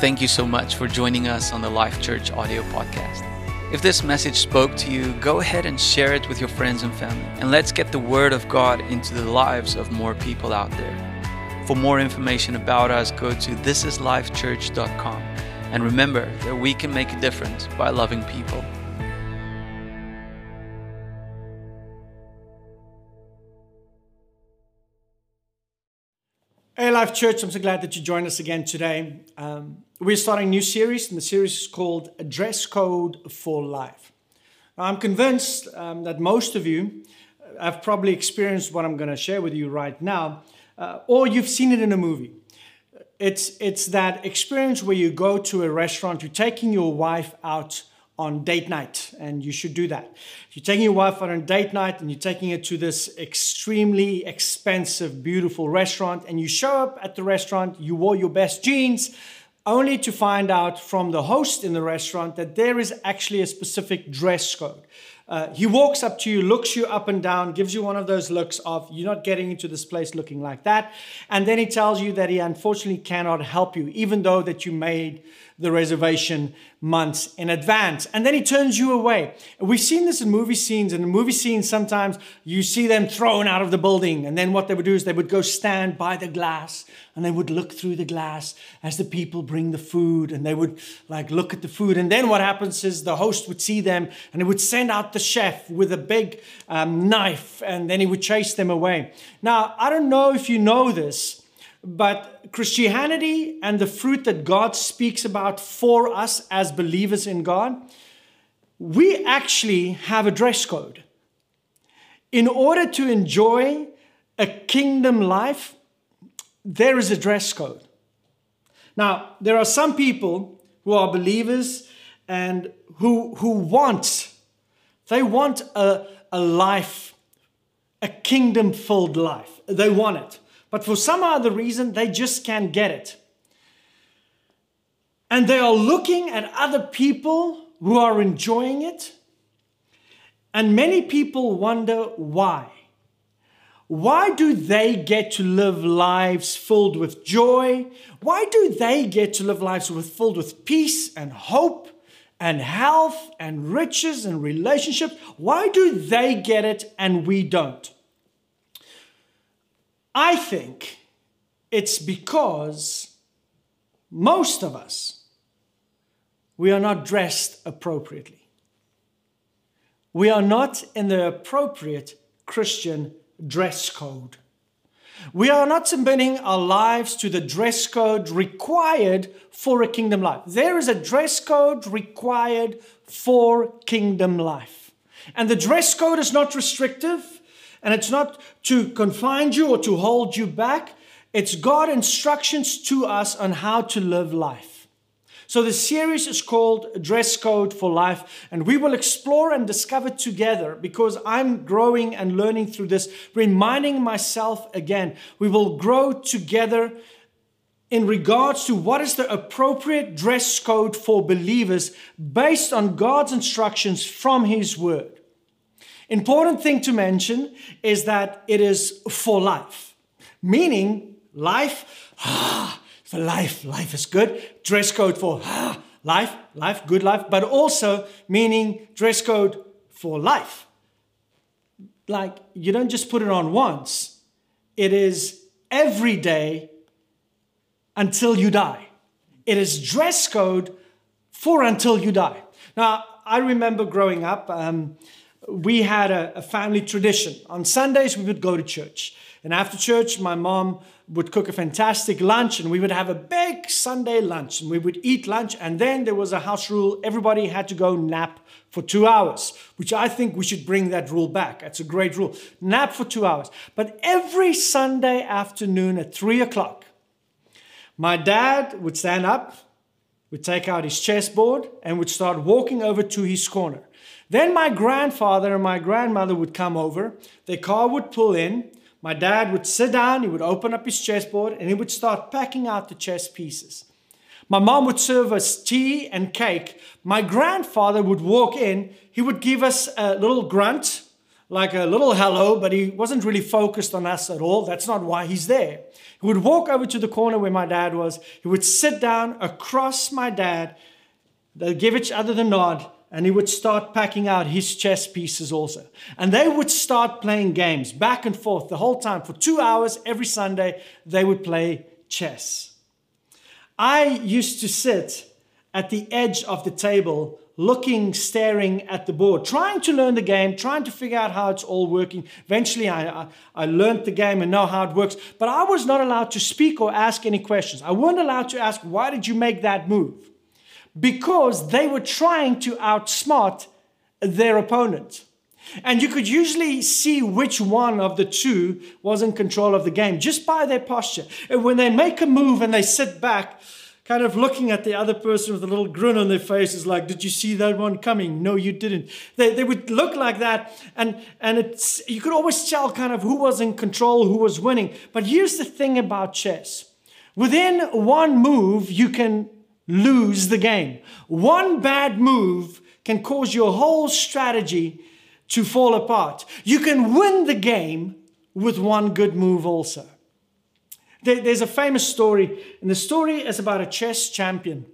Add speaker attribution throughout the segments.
Speaker 1: Thank you so much for joining us on the Life Church audio podcast. If this message spoke to you, go ahead and share it with your friends and family, and let's get the Word of God into the lives of more people out there. For more information about us, go to thisislifechurch.com. And remember that we can make a difference by loving people.
Speaker 2: Life Church, I'm so glad that you joined us again today. Um, we're starting a new series, and the series is called Address Dress Code for Life. Now, I'm convinced um, that most of you have probably experienced what I'm going to share with you right now, uh, or you've seen it in a movie. It's, it's that experience where you go to a restaurant, you're taking your wife out on date night, and you should do that. If you're taking your wife on a date night and you're taking her to this extremely expensive, beautiful restaurant, and you show up at the restaurant, you wore your best jeans, only to find out from the host in the restaurant that there is actually a specific dress code. Uh, he walks up to you, looks you up and down, gives you one of those looks of, you're not getting into this place looking like that. And then he tells you that he unfortunately cannot help you, even though that you made the reservation months in advance. And then he turns you away. We've seen this in movie scenes. In movie scenes, sometimes you see them thrown out of the building. And then what they would do is they would go stand by the glass and they would look through the glass as the people bring the food and they would like look at the food. And then what happens is the host would see them and it would send out the chef with a big um, knife and then he would chase them away. Now, I don't know if you know this, but Christianity and the fruit that God speaks about for us as believers in God, we actually have a dress code. In order to enjoy a kingdom life, there is a dress code. Now, there are some people who are believers and who, who want they want a, a life, a kingdom filled life. They want it. But for some other reason, they just can't get it. And they are looking at other people who are enjoying it. And many people wonder why. Why do they get to live lives filled with joy? Why do they get to live lives with, filled with peace and hope? and health and riches and relationships. Why do they get it and we don't? I think it's because most of us, we are not dressed appropriately. We are not in the appropriate Christian dress code. We are not submitting our lives to the dress code required for a kingdom life. There is a dress code required for kingdom life. And the dress code is not restrictive and it's not to confine you or to hold you back. It's God's instructions to us on how to live life. So, the series is called Dress Code for Life, and we will explore and discover together because I'm growing and learning through this, reminding myself again. We will grow together in regards to what is the appropriate dress code for believers based on God's instructions from His Word. Important thing to mention is that it is for life, meaning life ah, for life. Life is good. Dress code for ah, life, life, good life, but also meaning dress code for life. Like you don't just put it on once, it is every day until you die. It is dress code for until you die. Now, I remember growing up, um, we had a, a family tradition. On Sundays, we would go to church. And after church, my mom would cook a fantastic lunch and we would have a big Sunday lunch and we would eat lunch. And then there was a house rule everybody had to go nap for two hours, which I think we should bring that rule back. That's a great rule. Nap for two hours. But every Sunday afternoon at three o'clock, my dad would stand up, would take out his chessboard, and would start walking over to his corner. Then my grandfather and my grandmother would come over, their car would pull in, my dad would sit down, he would open up his chessboard, and he would start packing out the chess pieces. My mom would serve us tea and cake. My grandfather would walk in, he would give us a little grunt, like a little hello, but he wasn't really focused on us at all. That's not why he's there. He would walk over to the corner where my dad was, he would sit down across my dad. They'll give each other the nod, and he would start packing out his chess pieces also. And they would start playing games back and forth the whole time. For two hours every Sunday, they would play chess. I used to sit at the edge of the table, looking, staring at the board, trying to learn the game, trying to figure out how it's all working. Eventually, I, I, I learned the game and know how it works, but I was not allowed to speak or ask any questions. I weren't allowed to ask, why did you make that move? because they were trying to outsmart their opponent. And you could usually see which one of the two was in control of the game just by their posture. And when they make a move and they sit back, kind of looking at the other person with a little grin on their face is like, did you see that one coming? No, you didn't. They, they would look like that. And, and it's, you could always tell kind of who was in control, who was winning. But here's the thing about chess. Within one move, you can lose the game. One bad move can cause your whole strategy to fall apart. You can win the game with one good move also. There's a famous story, and the story is about a chess champion.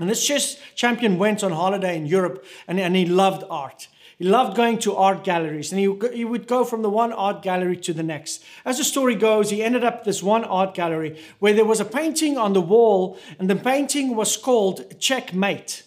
Speaker 2: And this chess champion went on holiday in Europe and, and he loved art. He loved going to art galleries and he, he would go from the one art gallery to the next. As the story goes, he ended up this one art gallery where there was a painting on the wall and the painting was called Checkmate.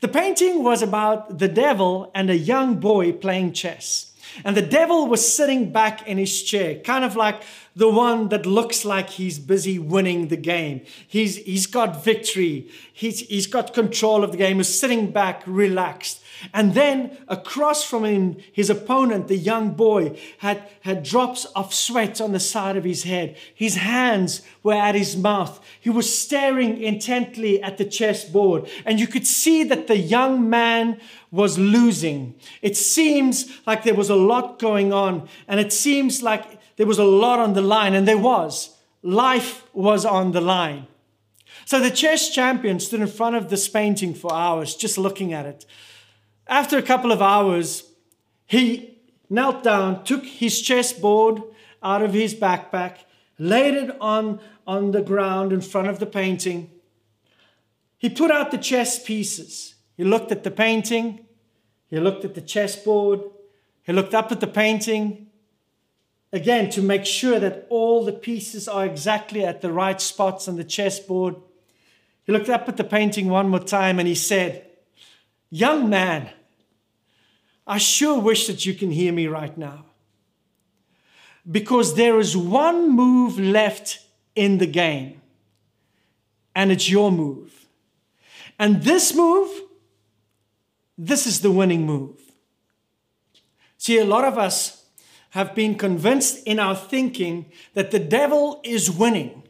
Speaker 2: The painting was about the devil and a young boy playing chess. And the devil was sitting back in his chair, kind of like the one that looks like he's busy winning the game. He's, he's got victory, he's, he's got control of the game, He's sitting back, relaxed. And then across from him, his opponent, the young boy, had, had drops of sweat on the side of his head. His hands were at his mouth. He was staring intently at the chessboard. And you could see that the young man was losing. It seems like there was a lot going on, and it seems like there was a lot on the line, and there was. Life was on the line. So the chess champion stood in front of this painting for hours, just looking at it. After a couple of hours, he knelt down, took his chessboard out of his backpack, laid it on, on the ground in front of the painting. He put out the chess pieces. He looked at the painting, he looked at the chessboard, he looked up at the painting, again to make sure that all the pieces are exactly at the right spots on the chessboard. He looked up at the painting one more time and he said, Young man, I sure wish that you can hear me right now. Because there is one move left in the game, and it's your move. And this move, this is the winning move. See, a lot of us have been convinced in our thinking that the devil is winning.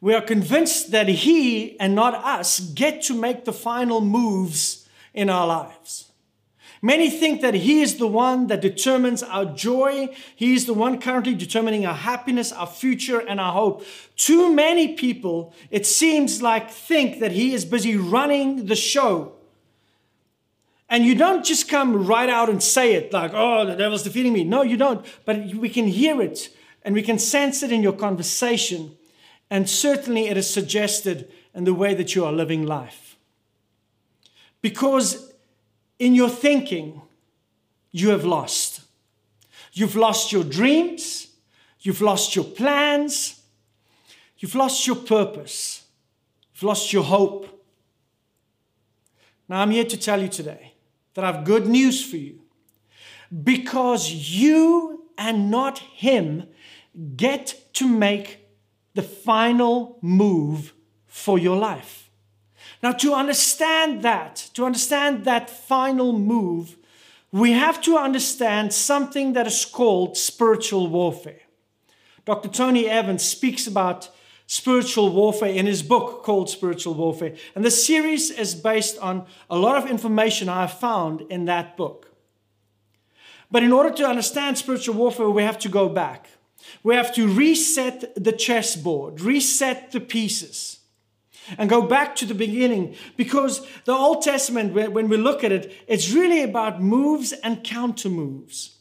Speaker 2: We are convinced that he and not us get to make the final moves in our lives. Many think that He is the one that determines our joy. He is the one currently determining our happiness, our future, and our hope. Too many people, it seems like, think that He is busy running the show. And you don't just come right out and say it like, oh, the devil's defeating me. No, you don't. But we can hear it and we can sense it in your conversation. And certainly it is suggested in the way that you are living life. Because in your thinking, you have lost. You've lost your dreams, you've lost your plans, you've lost your purpose, you've lost your hope. Now, I'm here to tell you today that I have good news for you. Because you and not him get to make the final move for your life. Now, to understand that, to understand that final move, we have to understand something that is called spiritual warfare. Dr. Tony Evans speaks about spiritual warfare in his book called Spiritual Warfare. And the series is based on a lot of information I found in that book. But in order to understand spiritual warfare, we have to go back. We have to reset the chessboard, reset the pieces and go back to the beginning because the Old Testament, when we look at it, it's really about moves and counter moves.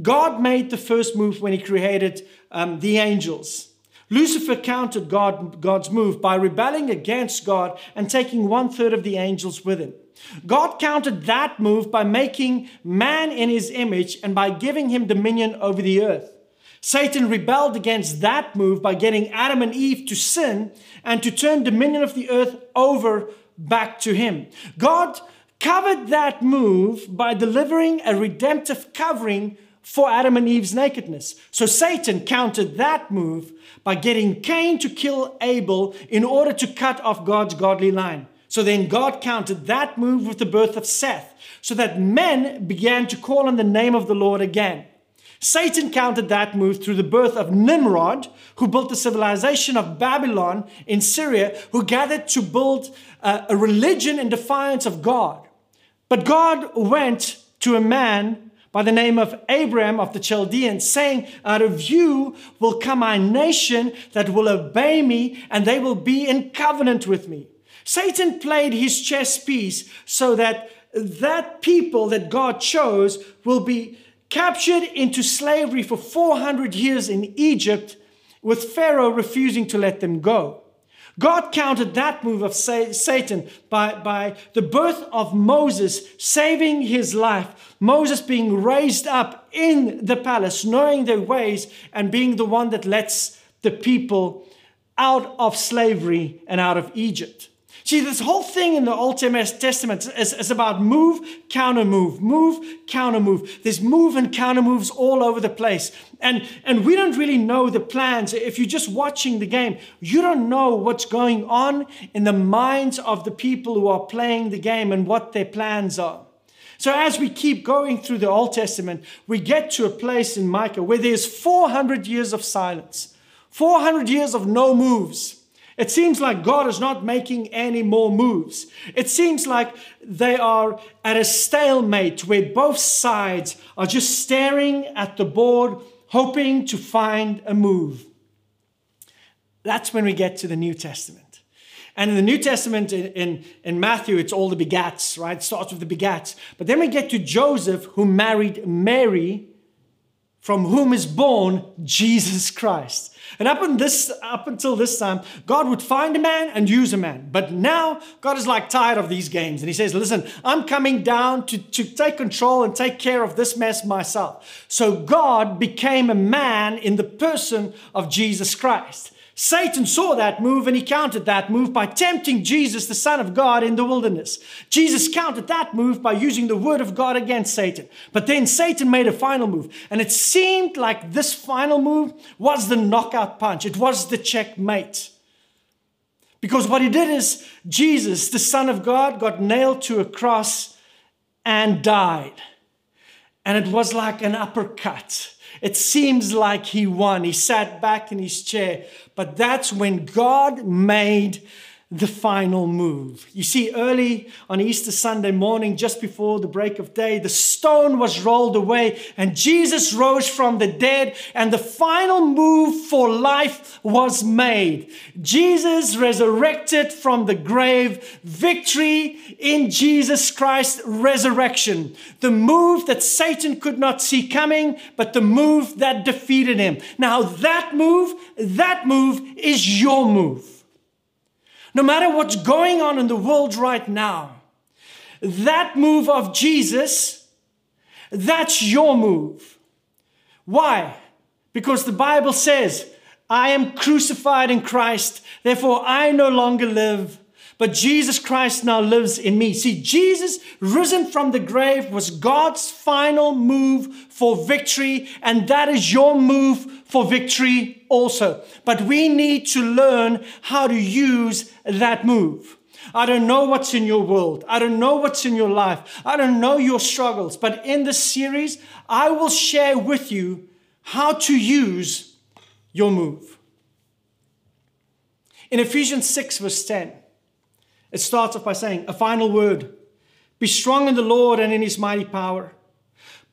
Speaker 2: God made the first move when he created um, the angels. Lucifer countered God, God's move by rebelling against God and taking one third of the angels with him. God countered that move by making man in his image and by giving him dominion over the earth. Satan rebelled against that move by getting Adam and Eve to sin and to turn dominion of the earth over back to him. God covered that move by delivering a redemptive covering for Adam and Eve's nakedness. So Satan countered that move by getting Cain to kill Abel in order to cut off God's godly line. So then God countered that move with the birth of Seth, so that men began to call on the name of the Lord again. Satan countered that move through the birth of Nimrod, who built the civilization of Babylon in Syria, who gathered to build a, uh, a religion in defiance of God. But God went to a man by the name of Abraham of the Chaldeans, saying, Out of you will come a nation that will obey me, and they will be in covenant with me. Satan played his chess piece so that that people that God chose will be captured into slavery for 400 years in Egypt, with Pharaoh refusing to let them go. God countered that move of Satan by, by the birth of Moses, saving his life, Moses being raised up in the palace, knowing their ways, and being the one that lets the people out of slavery and out of Egypt. See, this whole thing in the Old Testament is, is about move, counter move, move, counter move. There's move and counter moves all over the place. And, and we don't really know the plans. If you're just watching the game, you don't know what's going on in the minds of the people who are playing the game and what their plans are. So as we keep going through the Old Testament, we get to a place in Micah where there's 400 years of silence, 400 years of no moves. It seems like God is not making any more moves. It seems like they are at a stalemate where both sides are just staring at the board, hoping to find a move. That's when we get to the New Testament. And in the New Testament, in, in, in Matthew, it's all the begats, right? It starts with the begats. But then we get to Joseph, who married Mary, from whom is born Jesus Christ. And up, in this, up until this time, God would find a man and use a man. But now, God is like tired of these games. And He says, Listen, I'm coming down to, to take control and take care of this mess myself. So, God became a man in the person of Jesus Christ. Satan saw that move and he countered that move by tempting Jesus, the Son of God, in the wilderness. Jesus countered that move by using the word of God against Satan. But then Satan made a final move, and it seemed like this final move was the knockout punch, it was the checkmate. Because what he did is, Jesus, the Son of God, got nailed to a cross and died. And it was like an uppercut. It seems like he won. He sat back in his chair. But that's when God made the final move. You see, early on Easter Sunday morning, just before the break of day, the stone was rolled away and Jesus rose from the dead, and the final move for life was made. Jesus resurrected from the grave, victory in Jesus Christ, resurrection. The move that Satan could not see coming, but the move that defeated him. Now, that move, that move is your move no matter what's going on in the world right now, that move of Jesus, that's your move. Why? Because the Bible says, I am crucified in Christ, therefore I no longer live, but Jesus Christ now lives in me. See, Jesus risen from the grave was God's final move for victory, and that is your move for victory also. But we need to learn how to use that move. I don't know what's in your world. I don't know what's in your life. I don't know your struggles. But in this series, I will share with you how to use your move. In Ephesians 6, verse 10, it starts off by saying, a final word. Be strong in the Lord and in his mighty power.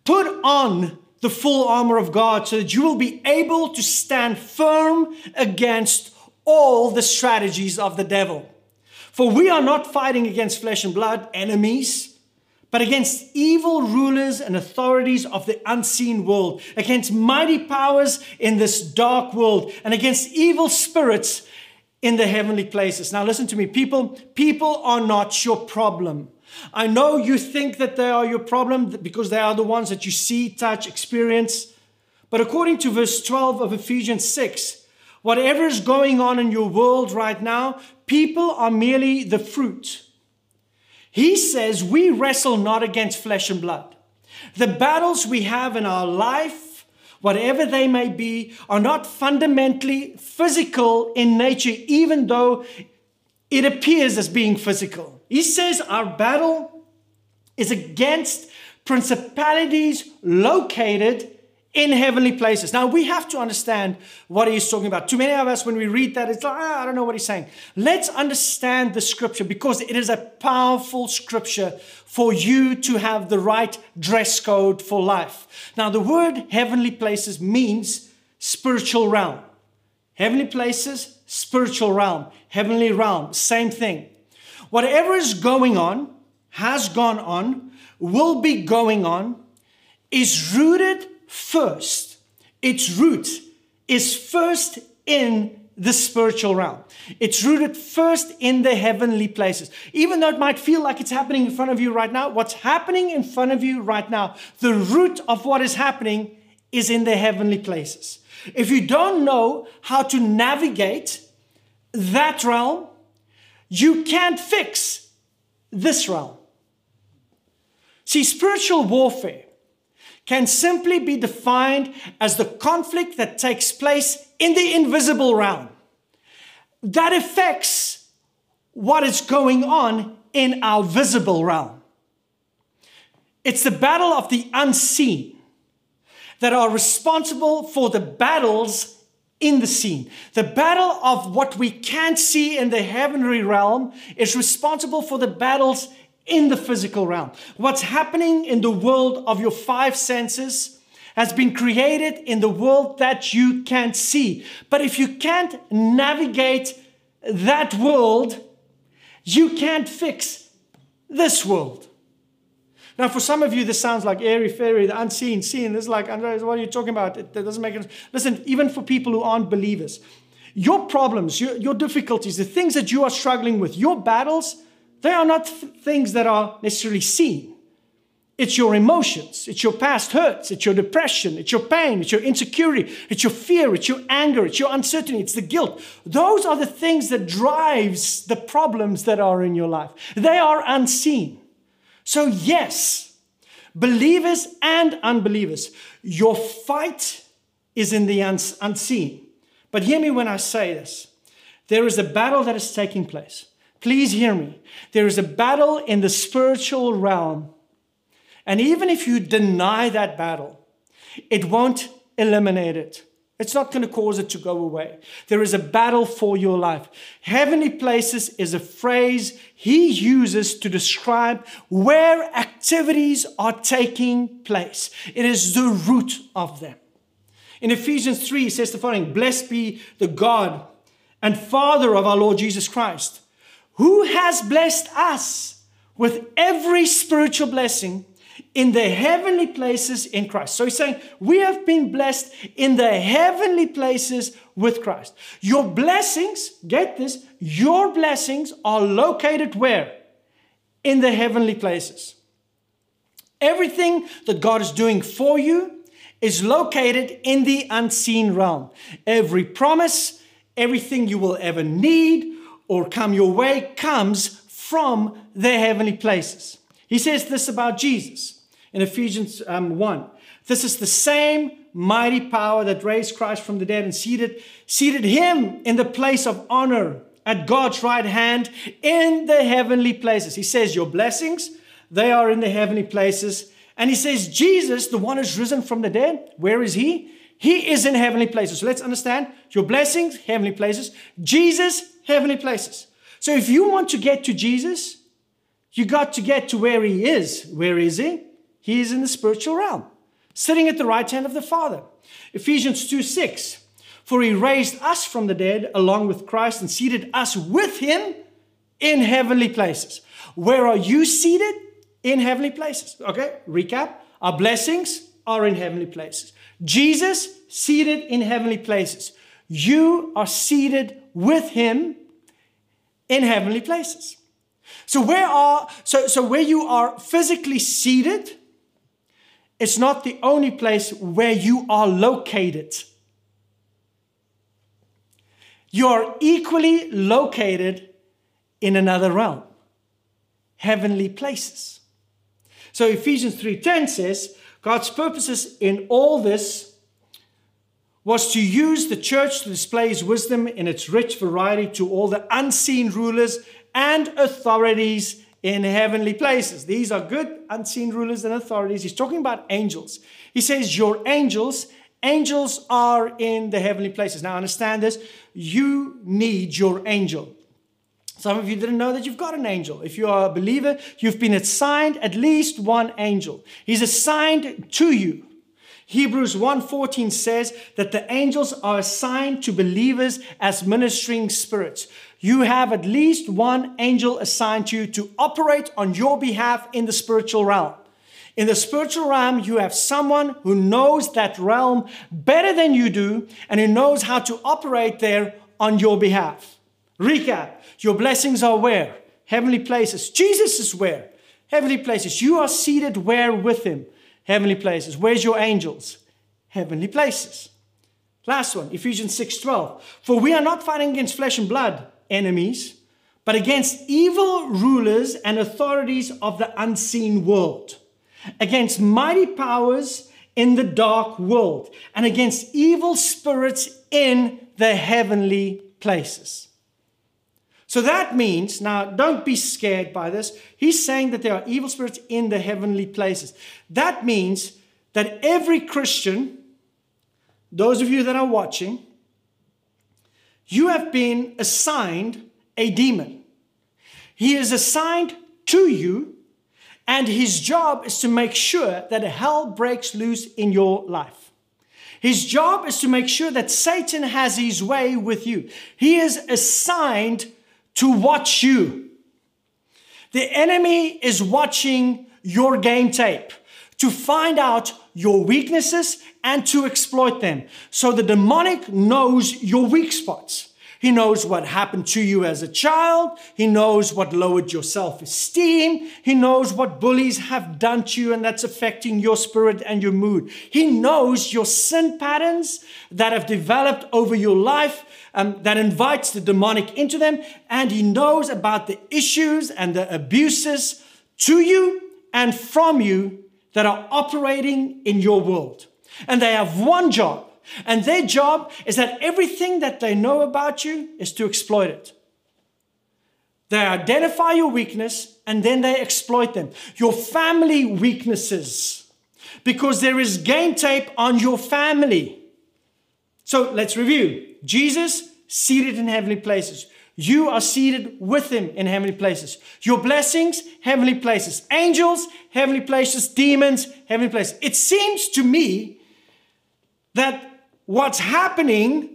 Speaker 2: Put on the full armor of God so that you will be able to stand firm against all the strategies of the devil. For we are not fighting against flesh and blood, enemies, but against evil rulers and authorities of the unseen world, against mighty powers in this dark world, and against evil spirits in the heavenly places. Now, listen to me, people, people are not your problem. I know you think that they are your problem because they are the ones that you see, touch, experience. But according to verse 12 of Ephesians 6, whatever is going on in your world right now, people are merely the fruit. He says, We wrestle not against flesh and blood. The battles we have in our life whatever they may be, are not fundamentally physical in nature, even though it appears as being physical. He says our battle is against principalities located in heavenly places. Now we have to understand what he's talking about. Too many of us, when we read that, it's like, ah, I don't know what he's saying. Let's understand the scripture because it is a powerful scripture for you to have the right dress code for life. Now, the word heavenly places means spiritual realm. Heavenly places, spiritual realm, heavenly realm, same thing. Whatever is going on, has gone on, will be going on, is rooted first. Its root is first in the spiritual realm. It's rooted first in the heavenly places. Even though it might feel like it's happening in front of you right now, what's happening in front of you right now, the root of what is happening is in the heavenly places. If you don't know how to navigate that realm, you can't fix this realm. See, spiritual warfare can simply be defined as the conflict that takes place in the invisible realm that affects what is going on in our visible realm. It's the battle of the unseen that are responsible for the battles in the seen. The battle of what we can't see in the heavenly realm is responsible for the battles in the physical realm. What's happening in the world of your five senses has been created in the world that you can't see. But if you can't navigate that world, you can't fix this world. Now, for some of you, this sounds like airy fairy, the unseen, seen. This is like, what are you talking about? It, doesn't make sense. Listen, even for people who aren't believers, your problems, your, your difficulties, the things that you are struggling with, your battles, they are not th- things that are necessarily seen. It's your emotions, it's your past hurts, it's your depression, it's your pain, it's your insecurity, it's your fear, it's your anger, it's your uncertainty, it's the guilt. Those are the things that drives the problems that are in your life. They are unseen. So yes, believers and unbelievers, your fight is in the unseen. But hear me when I say this. There is a battle that is taking place. Please hear me. There is a battle in the spiritual realm. And even if you deny that battle, it won't eliminate it. It's not going to cause it to go away. There is a battle for your life. Heavenly places is a phrase he uses to describe where activities are taking place. It is the root of them. In Ephesians 3, he says the following Blessed be the God and Father of our Lord Jesus Christ who has blessed us with every spiritual blessing in the heavenly places in Christ. So he's saying, We have been blessed in the heavenly places with Christ. Your blessings, get this, your blessings are located where? In the heavenly places. Everything that God is doing for you is located in the unseen realm. Every promise, everything you will ever need, or come your way comes from the heavenly places. He says this about Jesus in Ephesians um, 1. This is the same mighty power that raised Christ from the dead and seated, seated him in the place of honor at God's right hand in the heavenly places. He says, Your blessings, they are in the heavenly places. And he says, Jesus, the one who's risen from the dead, where is he? He is in heavenly places. So let's understand your blessings, heavenly places. Jesus heavenly places. So if you want to get to Jesus, you got to get to where he is. Where is he? He is in the spiritual realm, sitting at the right hand of the Father. Ephesians 2 6. For he raised us from the dead along with Christ and seated us with him in heavenly places. Where are you seated? In heavenly places. Okay, recap. Our blessings are in heavenly places. Jesus seated in heavenly places. You are seated with him in heavenly places. So where are so, so where you are physically seated, it's not the only place where you are located. You are equally located in another realm, heavenly places. So Ephesians 3:10 says, God's purposes in all this was to use the church to display his wisdom in its rich variety to all the unseen rulers and authorities in heavenly places. These are good unseen rulers and authorities. He's talking about angels. He says, Your angels, angels are in the heavenly places. Now, understand this you need your angel. Some of you didn't know that you've got an angel. If you are a believer, you've been assigned at least one angel. He's assigned to you. Hebrews 1:14 says that the angels are assigned to believers as ministering spirits. You have at least one angel assigned to you to operate on your behalf in the spiritual realm. In the spiritual realm, you have someone who knows that realm better than you do and who knows how to operate there on your behalf. Recap your blessings are where? Heavenly places. Jesus is where? Heavenly places. You are seated where with Him? Heavenly places. Where's your angels? Heavenly places. Last one, Ephesians 6:12. For we are not fighting against flesh and blood, enemies, but against evil rulers and authorities of the unseen world, against mighty powers in the dark world, and against evil spirits in the heavenly places. So that means, now don't be scared by this. He's saying that there are evil spirits in the heavenly places. That means that every Christian, those of you that are watching, you have been assigned a demon. He is assigned to you, and his job is to make sure that hell breaks loose in your life. His job is to make sure that Satan has his way with you. He is assigned to watch you. The enemy is watching your game tape to find out your weaknesses and to exploit them. So the demonic knows your weak spots. He knows what happened to you as a child. He knows what lowered your self esteem. He knows what bullies have done to you and that's affecting your spirit and your mood. He knows your sin patterns that have developed over your life um, that invites the demonic into them. And He knows about the issues and the abuses to you and from you that are operating in your world. And they have one job and their job is that everything that they know about you is to exploit it. They identify your weakness and then they exploit them. Your family weaknesses, because there is game tape on your family. So let's review. Jesus, seated in heavenly places. You are seated with him in heavenly places. Your blessings, heavenly places. Angels, heavenly places. Demons, heavenly places. It seems to me that what's happening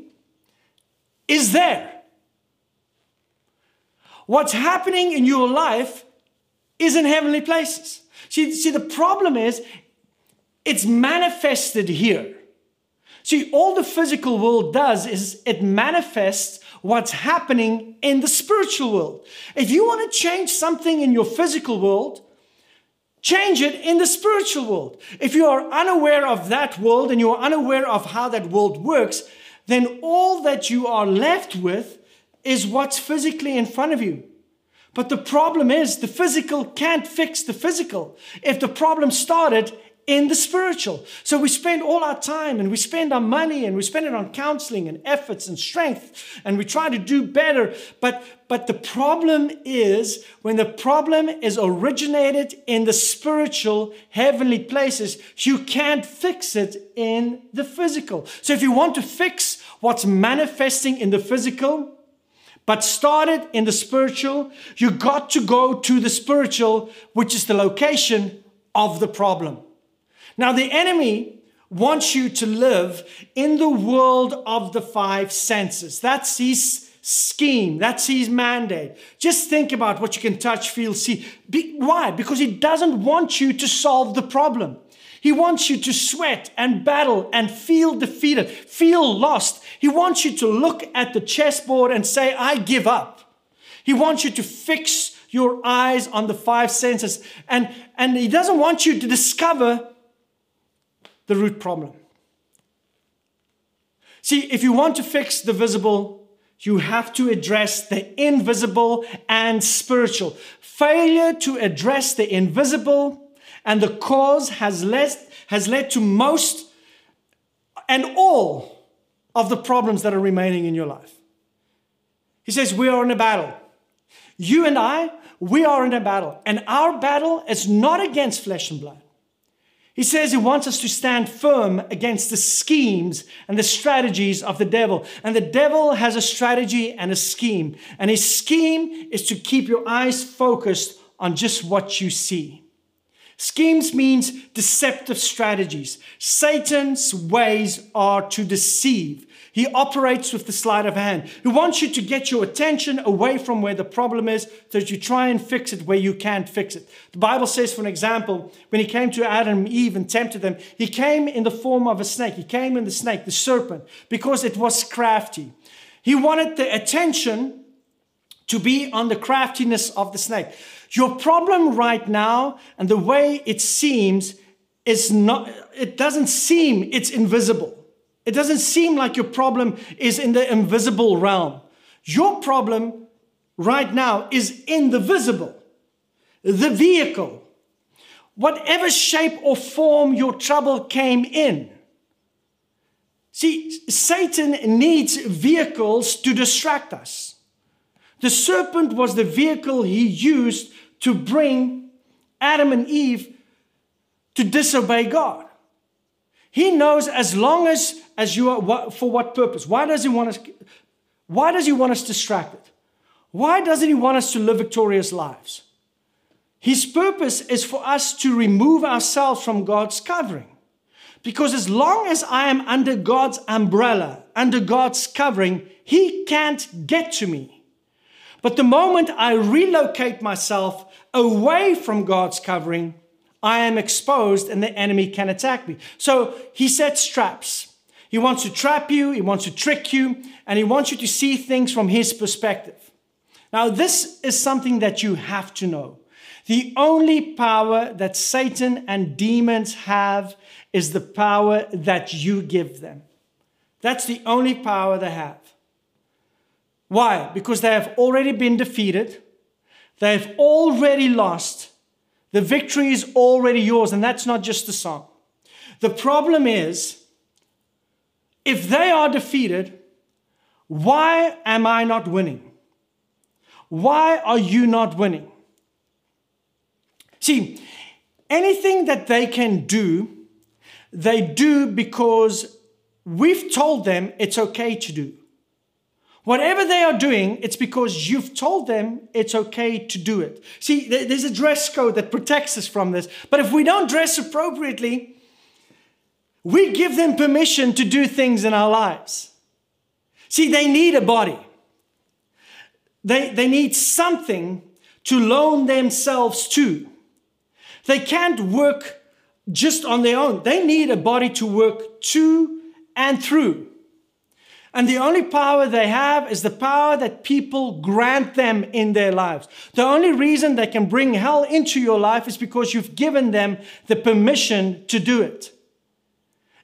Speaker 2: is there. What's happening in your life is in heavenly places. See, see the problem is it's manifested here. See, all the physical world does is it manifests what's happening in the spiritual world. If you want to change something in your physical world, change it in the spiritual world. If you are unaware of that world and you are unaware of how that world works, then all that you are left with is what's physically in front of you. But the problem is the physical can't fix the physical. If the problem started in the spiritual. So we spend all our time and we spend our money and we spend it on counseling and efforts and strength and we try to do better. But, but the problem is when the problem is originated in the spiritual heavenly places, you can't fix it in the physical. So if you want to fix what's manifesting in the physical, but started in the spiritual, you got to go to the spiritual, which is the location of the problem. Now, the enemy wants you to live in the world of the five senses. That's his scheme, that's his mandate. Just think about what you can touch, feel, see. Be, why? Because he doesn't want you to solve the problem. He wants you to sweat and battle and feel defeated, feel lost. He wants you to look at the chessboard and say, I give up. He wants you to fix your eyes on the five senses. And, and he doesn't want you to discover the root problem. See, if you want to fix the visible, you have to address the invisible and spiritual. Failure to address the invisible and the cause has led, has led to most and all of the problems that are remaining in your life. He says, We are in a battle. You and I, we are in a battle. And our battle is not against flesh and blood. He says he wants us to stand firm against the schemes and the strategies of the devil. And the devil has a strategy and a scheme. And his scheme is to keep your eyes focused on just what you see. Schemes means deceptive strategies. Satan's ways are to deceive, he operates with the sleight of hand. He wants you to get your attention away from where the problem is so that you try and fix it where you can't fix it. The Bible says, for an example, when he came to Adam and Eve and tempted them, he came in the form of a snake. He came in the snake, the serpent, because it was crafty. He wanted the attention to be on the craftiness of the snake. Your problem right now and the way it seems is not, it doesn't seem it's invisible. It doesn't seem like your problem is in the invisible realm. Your problem right now is in the visible, the vehicle, whatever shape or form your trouble came in. See, Satan needs vehicles to distract us. The serpent was the vehicle he used to bring Adam and Eve to disobey God. He knows as long as as you are, for what purpose? Why does he want us, why does he want us distracted? Why doesn't he want us to live victorious lives? His purpose is for us to remove ourselves from God's covering. Because as long as I am under God's umbrella, under God's covering, He can't get to me. But the moment I relocate myself away from God's covering, I am exposed and the enemy can attack me. So He sets traps. He wants to trap you, he wants to trick you, and he wants you to see things from his perspective. Now, this is something that you have to know. The only power that Satan and demons have is the power that you give them. That's the only power they have. Why? Because they have already been defeated, they have already lost. The victory is already yours, and that's not just a song. The problem is if they are defeated, why am I not winning? Why are you not winning? See, anything that they can do, they do because we've told them it's okay to do. Whatever they are doing, it's because you've told them it's okay to do it. See, there's a dress code that protects us from this. But if we don't dress appropriately, we give them permission to do things in our lives. See, they need a body. They, they need something to loan themselves to. They can't work just on their own. They need a body to work to and through. And the only power they have is the power that people grant them in their lives. The only reason they can bring hell into your life is because you've given them the permission to do it.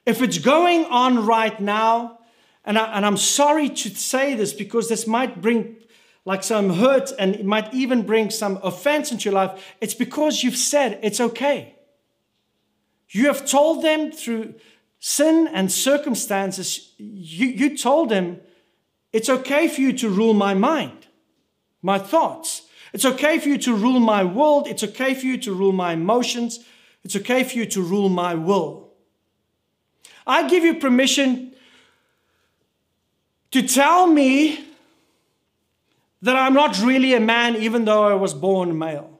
Speaker 2: If it's going on right now, and, I, and I'm sorry to say this because this might bring like some hurt and it might even bring some offense into your life, it's because you've said it's okay. You have told them through sin and circumstances, you, you told them, it's okay for you to rule my mind, my thoughts. It's okay for you to rule my world. It's okay for you to rule my emotions. It's okay for you to rule my will. I give you permission to tell me that I'm not really a man, even though I was born male.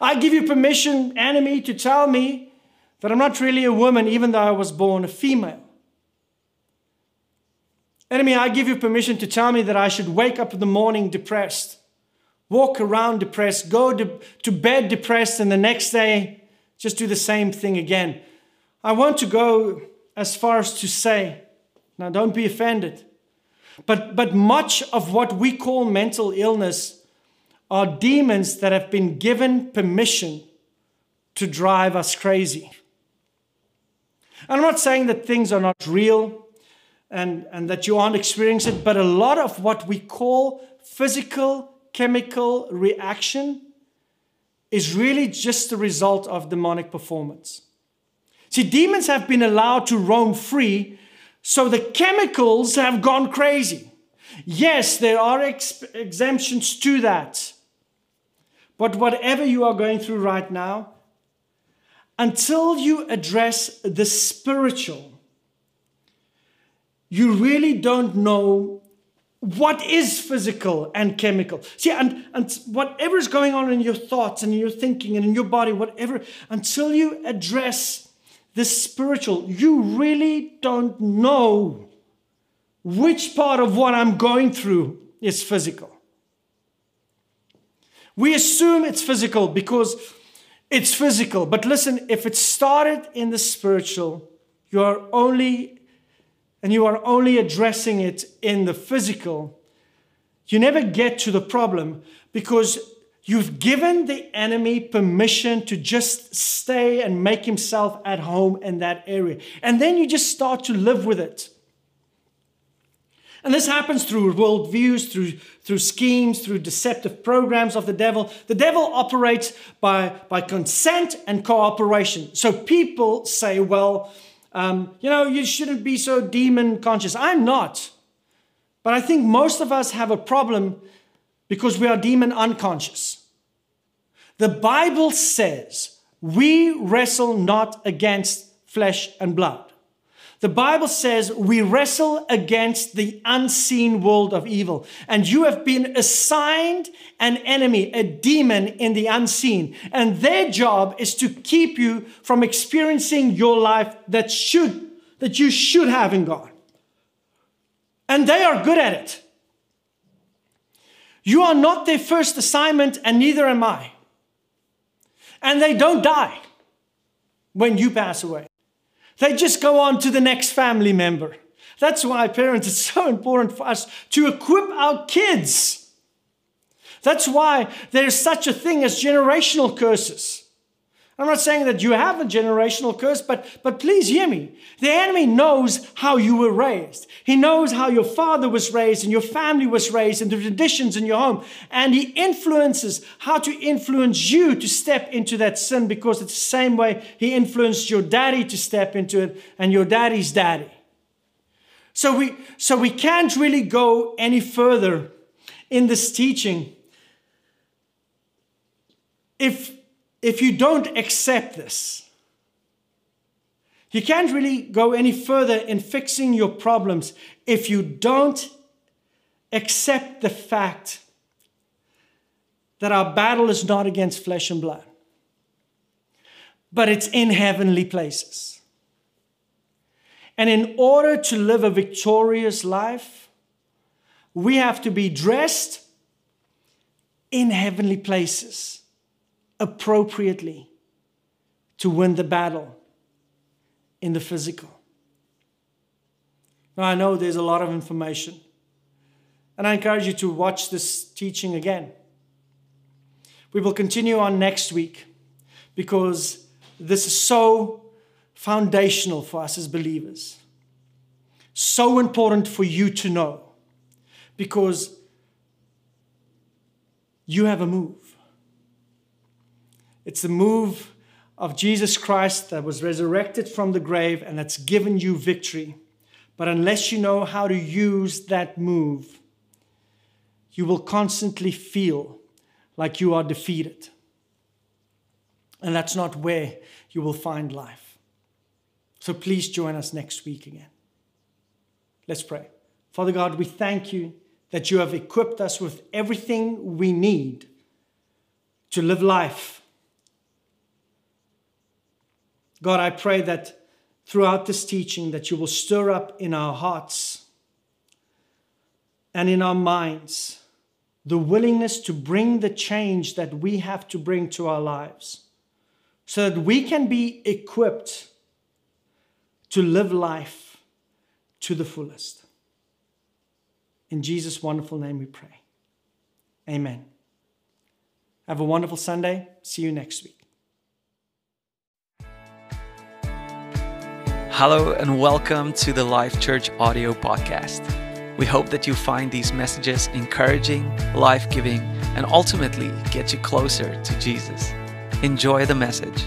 Speaker 2: I give you permission, enemy, to tell me that I'm not really a woman, even though I was born a female. Enemy, I give you permission to tell me that I should wake up in the morning depressed, walk around depressed, go to, to bed depressed, and the next day just do the same thing again. I want to go as far as to say, now don't be offended, but, but much of what we call mental illness are demons that have been given permission to drive us crazy. And I'm not saying that things are not real and, and that you aren't experiencing it, but a lot of what we call physical chemical reaction is really just the result of demonic performance. See, demons have been allowed to roam free, so the chemicals have gone crazy. Yes, there are ex- exemptions to that. But whatever you are going through right now, until you address the spiritual, you really don't know what is physical and chemical. See, and, and whatever is going on in your thoughts and in your thinking and in your body, whatever, until you address the spiritual. You really don't know which part of what I'm going through is physical. We assume it's physical because it's physical. But listen, if it started in the spiritual, you are only and you are only addressing it in the physical, you never get to the problem because You've given the enemy permission to just stay and make himself at home in that area. And then you just start to live with it. And this happens through worldviews, through, through schemes, through deceptive programs of the devil. The devil operates by, by consent and cooperation. So people say, well, um, you know, you shouldn't be so demon conscious. I'm not. But I think most of us have a problem because we are demon unconscious. The Bible says we wrestle not against flesh and blood. The Bible says we wrestle against the unseen world of evil. And you have been assigned an enemy, a demon in the unseen. And their job is to keep you from experiencing your life that should, that you should have in God. And they are good at it. You are not their first assignment, and neither am I. And they don't die when you pass away. They just go on to the next family member. That's why, parents, it's so important for us to equip our kids. That's why there's such a thing as generational curses. I'm not saying that you have a generational curse, but, but please hear me. The enemy knows how you were raised. He knows how your father was raised and your family was raised and the traditions in your home. And he influences how to influence you to step into that sin because it's the same way he influenced your daddy to step into it and your daddy's daddy. So we, so we can't really go any further in this teaching if if you don't accept this, you can't really go any further in fixing your problems if you don't accept the fact that our battle is not against flesh and blood, but it's in heavenly places. And in order to live a victorious life, we have to be dressed in heavenly places appropriately to win the battle in the physical. Now, I know there's a lot of information, and I encourage you to watch this teaching again. We will continue on next week because this is so foundational for us as believers. So important for you to know because you have a move. It's the move of Jesus Christ that was resurrected from the grave and that's given you victory. But unless you know how to use that move, you will constantly feel like you are defeated. And that's not where you will find life. So please join us next week again. Let's pray. Father God, we thank you that you have equipped us with everything we need to live life God, I pray that throughout this teaching that you will stir up in our hearts and in our minds the willingness to bring the change that we have to bring to our lives so that we can be equipped to live life to the fullest. In Jesus' wonderful name we pray. Amen. Have a wonderful Sunday. See you next week.
Speaker 1: Hello, and welcome to the Life Church audio podcast. We hope that you find these messages encouraging, life giving, and ultimately get you closer to Jesus. Enjoy the message.